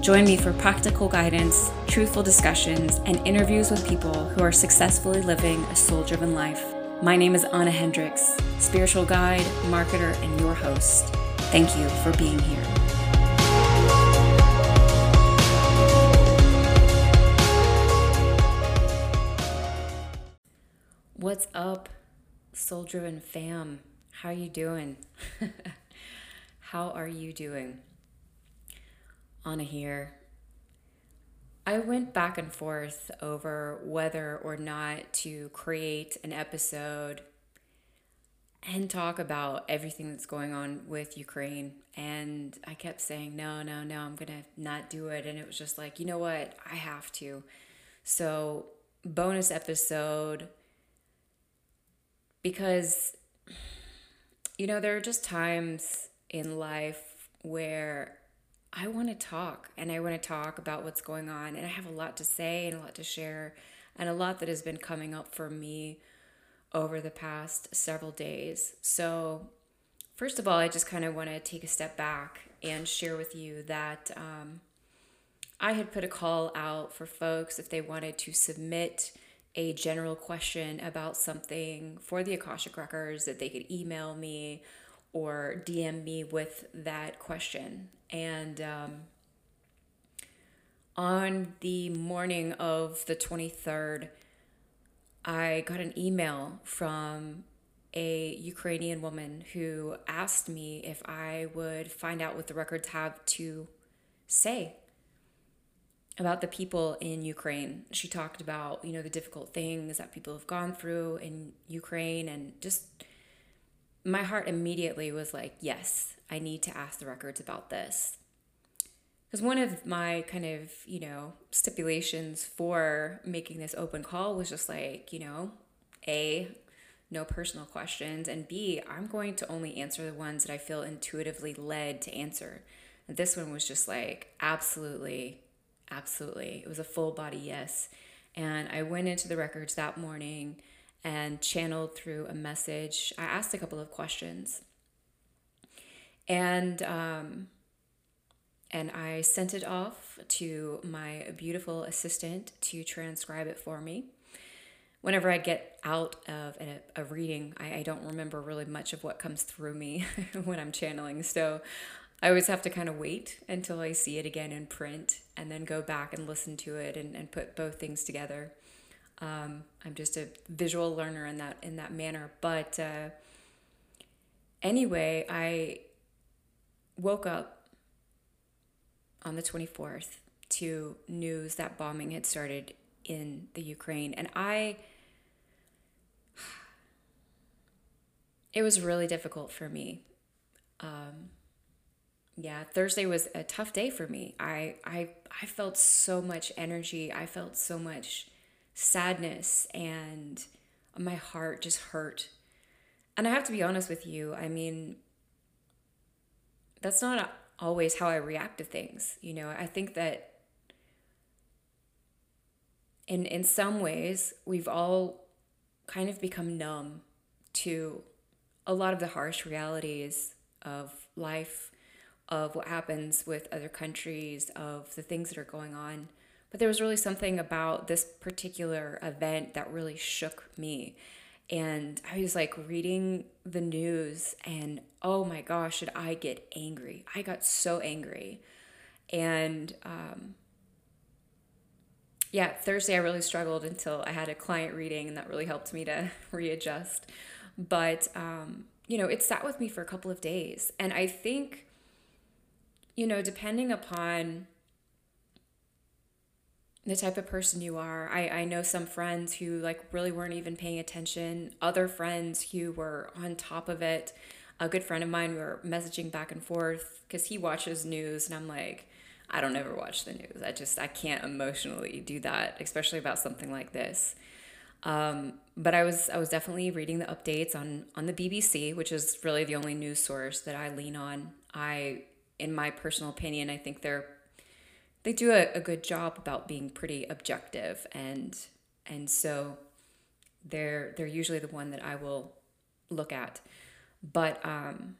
Join me for practical guidance, truthful discussions, and interviews with people who are successfully living a soul driven life. My name is Anna Hendricks, spiritual guide, marketer, and your host. Thank you for being here. What's up, soul driven fam? How you doing? How are you doing? Anna here. I went back and forth over whether or not to create an episode and talk about everything that's going on with Ukraine. And I kept saying, no, no, no, I'm going to not do it. And it was just like, you know what? I have to. So, bonus episode because, you know, there are just times in life where I want to talk and I want to talk about what's going on. And I have a lot to say and a lot to share, and a lot that has been coming up for me over the past several days. So, first of all, I just kind of want to take a step back and share with you that um, I had put a call out for folks if they wanted to submit a general question about something for the Akashic Records that they could email me or DM me with that question. And um, on the morning of the 23rd, I got an email from a Ukrainian woman who asked me if I would find out what the records have to say about the people in Ukraine. She talked about, you know, the difficult things that people have gone through in Ukraine and just my heart immediately was like, yes, I need to ask the records about this. Because one of my kind of, you know, stipulations for making this open call was just like, you know, A, no personal questions, and B, I'm going to only answer the ones that I feel intuitively led to answer. And this one was just like, absolutely, absolutely. It was a full body yes. And I went into the records that morning and channeled through a message. I asked a couple of questions. And um, and I sent it off to my beautiful assistant to transcribe it for me. Whenever I get out of a, a reading, I, I, don't remember really much of what comes through me when I'm channeling. So I always have to kind of wait until I see it again in print and then go back and listen to it and, and put both things together. Um, I'm just a visual learner in that in that manner. But uh, anyway, I woke up on the 24th to news that bombing had started in the Ukraine, and I. It was really difficult for me. Um, yeah, Thursday was a tough day for me. I I I felt so much energy. I felt so much sadness and my heart just hurt. And I have to be honest with you, I mean, that's not always how I react to things. You know, I think that in in some ways we've all kind of become numb to a lot of the harsh realities of life, of what happens with other countries, of the things that are going on. But there was really something about this particular event that really shook me. And I was like reading the news, and oh my gosh, did I get angry? I got so angry. And um, yeah, Thursday I really struggled until I had a client reading, and that really helped me to readjust. But, um, you know, it sat with me for a couple of days. And I think, you know, depending upon the type of person you are. I, I know some friends who like really weren't even paying attention, other friends who were on top of it. A good friend of mine, we were messaging back and forth because he watches news, and I'm like, I don't ever watch the news. I just I can't emotionally do that, especially about something like this. Um, but I was I was definitely reading the updates on on the BBC, which is really the only news source that I lean on. I, in my personal opinion, I think they're they do a, a good job about being pretty objective and and so they're they're usually the one that I will look at. But um,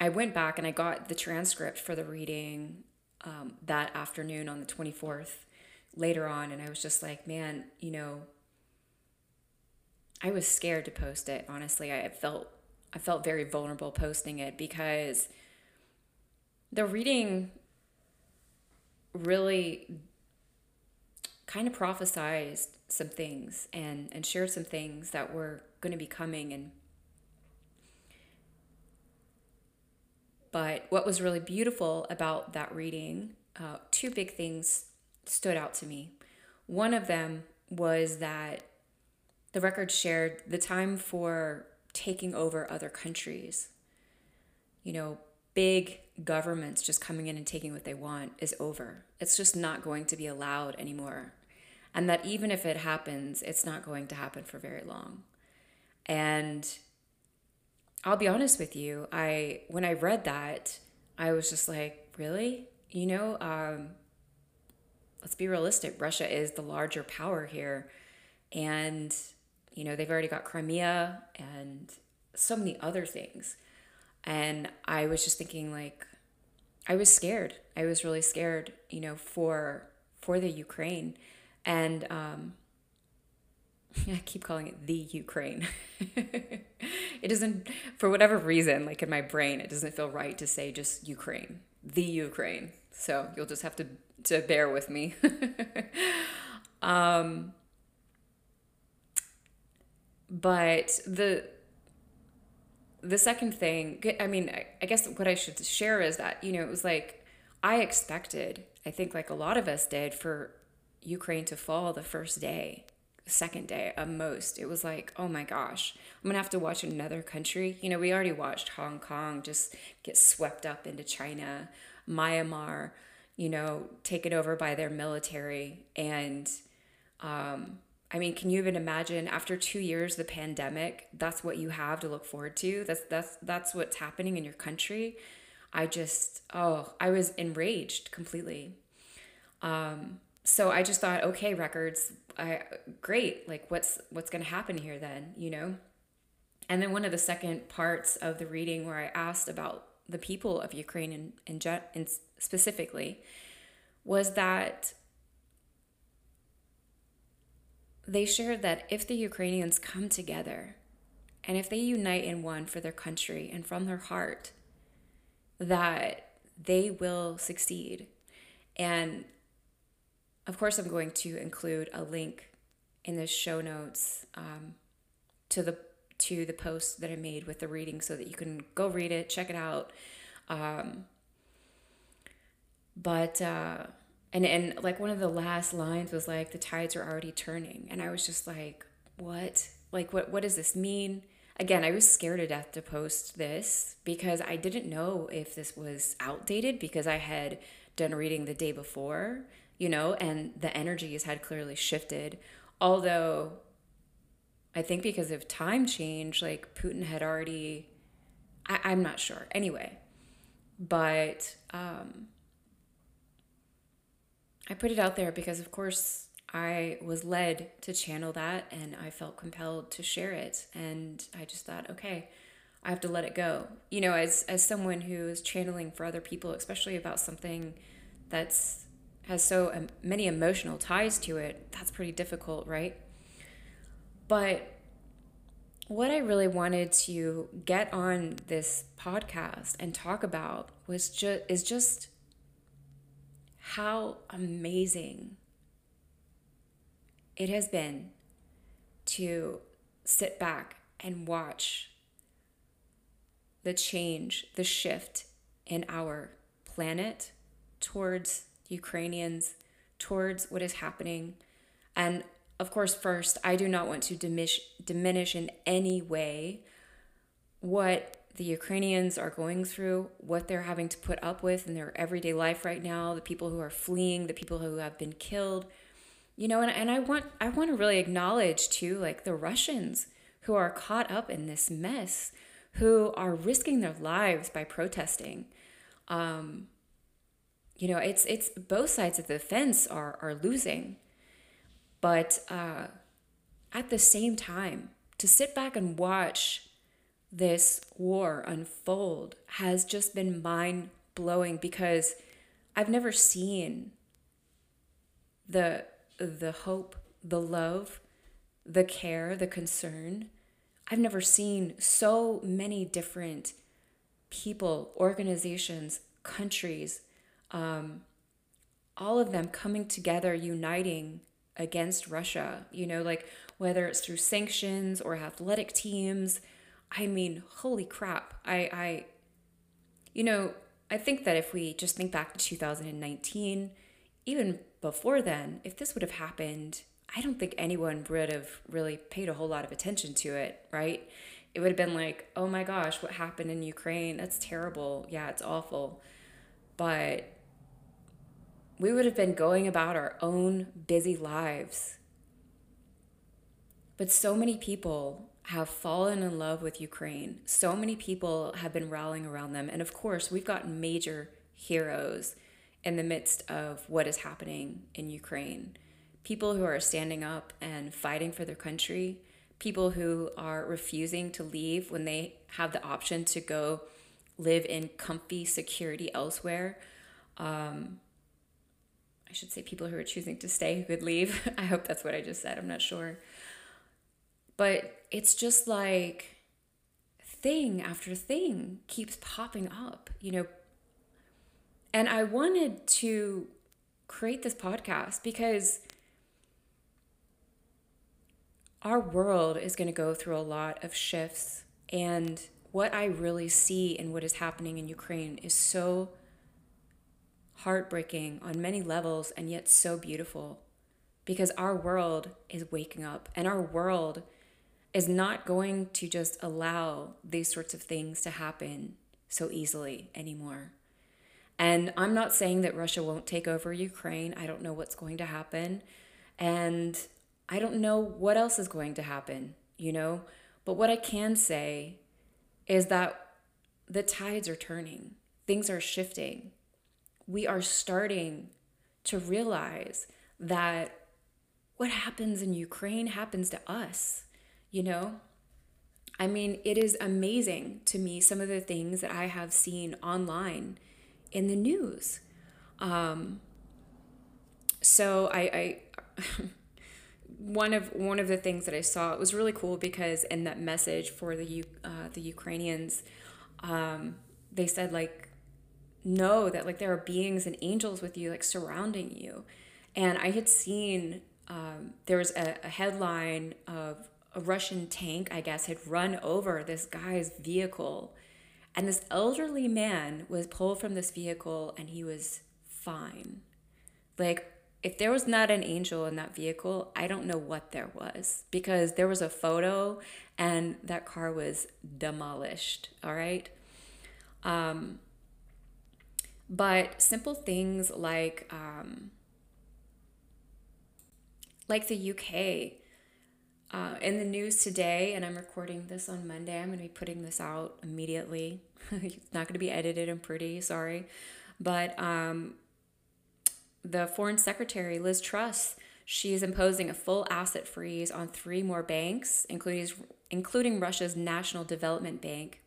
I went back and I got the transcript for the reading um, that afternoon on the 24th later on, and I was just like, man, you know, I was scared to post it. Honestly, I felt I felt very vulnerable posting it because the reading really kind of prophesized some things and and shared some things that were going to be coming and but what was really beautiful about that reading uh, two big things stood out to me one of them was that the record shared the time for taking over other countries you know big governments just coming in and taking what they want is over. It's just not going to be allowed anymore. And that even if it happens, it's not going to happen for very long. And I'll be honest with you, I when I read that, I was just like, really? You know, um, let's be realistic. Russia is the larger power here. And, you know, they've already got Crimea and so many other things. And I was just thinking like I was scared. I was really scared, you know, for for the Ukraine. And um I keep calling it the Ukraine. it doesn't for whatever reason, like in my brain, it doesn't feel right to say just Ukraine. The Ukraine. So you'll just have to to bear with me. um but the the second thing, I mean, I guess what I should share is that, you know, it was like I expected, I think like a lot of us did, for Ukraine to fall the first day, second day at most. It was like, oh my gosh, I'm gonna have to watch another country. You know, we already watched Hong Kong just get swept up into China, Myanmar, you know, taken over by their military. And um, I mean, can you even imagine after two years, the pandemic, that's what you have to look forward to? That's that's that's what's happening in your country. I just oh, I was enraged completely. Um, so I just thought, okay, records, I great. Like what's what's gonna happen here then, you know? And then one of the second parts of the reading where I asked about the people of Ukraine and in, in, in specifically was that they shared that if the Ukrainians come together and if they unite in one for their country and from their heart, that they will succeed. And of course, I'm going to include a link in the show notes um, to the to the post that I made with the reading, so that you can go read it, check it out. Um, but uh, and and like one of the last lines was like the tides are already turning. And i was just like what? Like what what does this mean? Again i was scared to death to post this because i didn't know if this was outdated because i had done reading the day before you know and the energies had clearly shifted. Although i think because of time change like putin had already I, i'm not sure. Anyway but um I put it out there because, of course, I was led to channel that and I felt compelled to share it. And I just thought, okay, I have to let it go. You know, as, as someone who is channeling for other people, especially about something that's has so many emotional ties to it, that's pretty difficult, right? But what I really wanted to get on this podcast and talk about was just is just how amazing it has been to sit back and watch the change, the shift in our planet towards Ukrainians, towards what is happening. And of course, first, I do not want to diminish, diminish in any way what the Ukrainians are going through, what they're having to put up with in their everyday life right now, the people who are fleeing, the people who have been killed. You know, and, and I want I want to really acknowledge too, like the Russians who are caught up in this mess, who are risking their lives by protesting. Um, you know, it's it's both sides of the fence are are losing, but uh, at the same time, to sit back and watch this war unfold has just been mind blowing because I've never seen the the hope, the love, the care, the concern. I've never seen so many different people, organizations, countries, um, all of them coming together, uniting against Russia. You know, like whether it's through sanctions or athletic teams. I mean, holy crap. I, I, you know, I think that if we just think back to 2019, even before then, if this would have happened, I don't think anyone would have really paid a whole lot of attention to it, right? It would have been like, oh my gosh, what happened in Ukraine? That's terrible. Yeah, it's awful. But we would have been going about our own busy lives. But so many people have fallen in love with Ukraine. So many people have been rallying around them. And of course, we've got major heroes in the midst of what is happening in Ukraine. People who are standing up and fighting for their country, people who are refusing to leave when they have the option to go live in comfy security elsewhere. Um, I should say people who are choosing to stay who could leave. I hope that's what I just said. I'm not sure. But it's just like thing after thing keeps popping up, you know. And I wanted to create this podcast because our world is going to go through a lot of shifts. And what I really see and what is happening in Ukraine is so heartbreaking on many levels and yet so beautiful because our world is waking up and our world is not going to just allow these sorts of things to happen so easily anymore. And I'm not saying that Russia won't take over Ukraine. I don't know what's going to happen. And I don't know what else is going to happen, you know? But what I can say is that the tides are turning, things are shifting. We are starting to realize that what happens in Ukraine happens to us you know? I mean, it is amazing to me some of the things that I have seen online in the news. Um, so I, I one of one of the things that I saw it was really cool because in that message for the uh, the Ukrainians, um, they said like, know that like there are beings and angels with you, like surrounding you, and I had seen um, there was a, a headline of a Russian tank, I guess, had run over this guy's vehicle. And this elderly man was pulled from this vehicle and he was fine. Like, if there was not an angel in that vehicle, I don't know what there was because there was a photo and that car was demolished. All right. Um, but simple things like, um, like the UK, uh, in the news today, and I'm recording this on Monday. I'm going to be putting this out immediately. it's not going to be edited and pretty, sorry. But um, the Foreign Secretary, Liz Truss, she is imposing a full asset freeze on three more banks, including, including Russia's National Development Bank,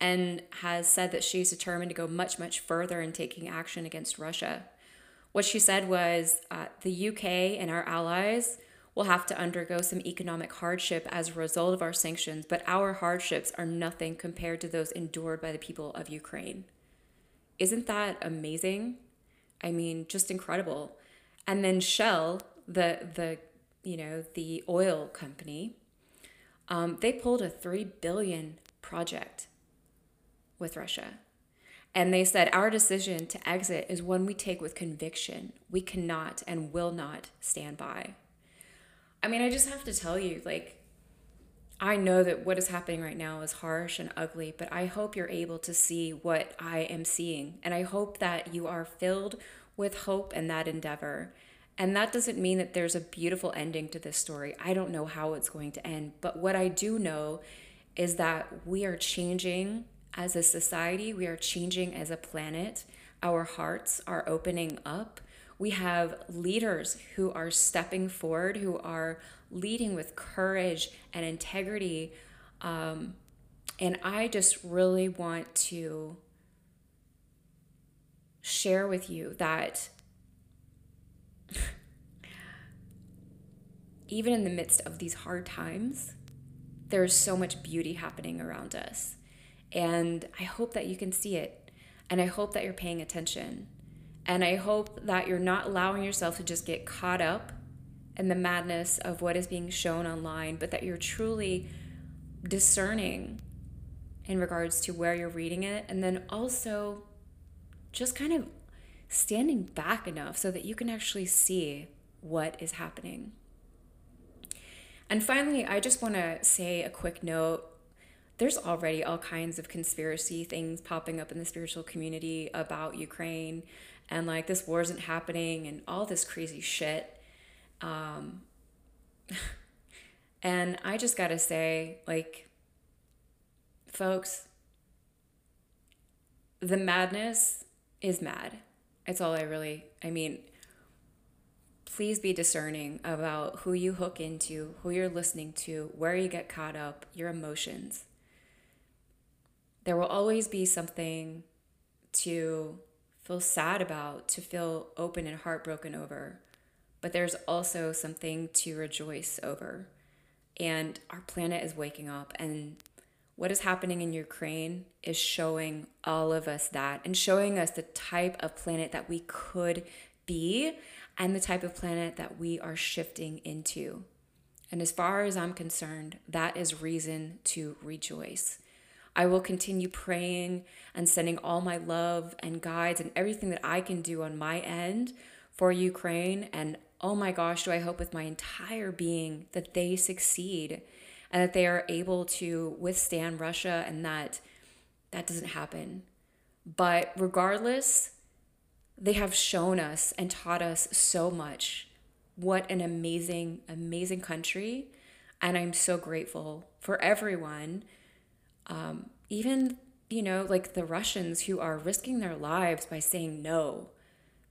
and has said that she's determined to go much, much further in taking action against Russia. What she said was uh, the UK and our allies will have to undergo some economic hardship as a result of our sanctions, but our hardships are nothing compared to those endured by the people of Ukraine. Isn't that amazing? I mean, just incredible. And then Shell, the the you know the oil company, um, they pulled a three billion project with Russia. And they said, Our decision to exit is one we take with conviction. We cannot and will not stand by. I mean, I just have to tell you, like, I know that what is happening right now is harsh and ugly, but I hope you're able to see what I am seeing. And I hope that you are filled with hope and that endeavor. And that doesn't mean that there's a beautiful ending to this story. I don't know how it's going to end. But what I do know is that we are changing as a society, we are changing as a planet. Our hearts are opening up. We have leaders who are stepping forward, who are leading with courage and integrity. Um, and I just really want to share with you that even in the midst of these hard times, there's so much beauty happening around us. And I hope that you can see it. And I hope that you're paying attention. And I hope that you're not allowing yourself to just get caught up in the madness of what is being shown online, but that you're truly discerning in regards to where you're reading it. And then also just kind of standing back enough so that you can actually see what is happening. And finally, I just want to say a quick note. There's already all kinds of conspiracy things popping up in the spiritual community about Ukraine and like this war isn't happening and all this crazy shit. Um, and I just got to say, like, folks, the madness is mad. It's all I really, I mean, please be discerning about who you hook into, who you're listening to, where you get caught up, your emotions. There will always be something to feel sad about, to feel open and heartbroken over, but there's also something to rejoice over. And our planet is waking up, and what is happening in Ukraine is showing all of us that and showing us the type of planet that we could be and the type of planet that we are shifting into. And as far as I'm concerned, that is reason to rejoice. I will continue praying and sending all my love and guides and everything that I can do on my end for Ukraine. And oh my gosh, do I hope with my entire being that they succeed and that they are able to withstand Russia and that that doesn't happen. But regardless, they have shown us and taught us so much. What an amazing, amazing country. And I'm so grateful for everyone. Um, even, you know, like the Russians who are risking their lives by saying no.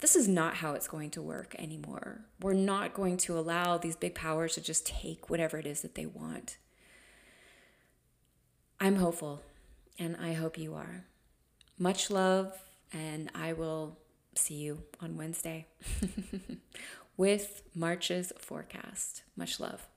This is not how it's going to work anymore. We're not going to allow these big powers to just take whatever it is that they want. I'm hopeful, and I hope you are. Much love, and I will see you on Wednesday with March's forecast. Much love.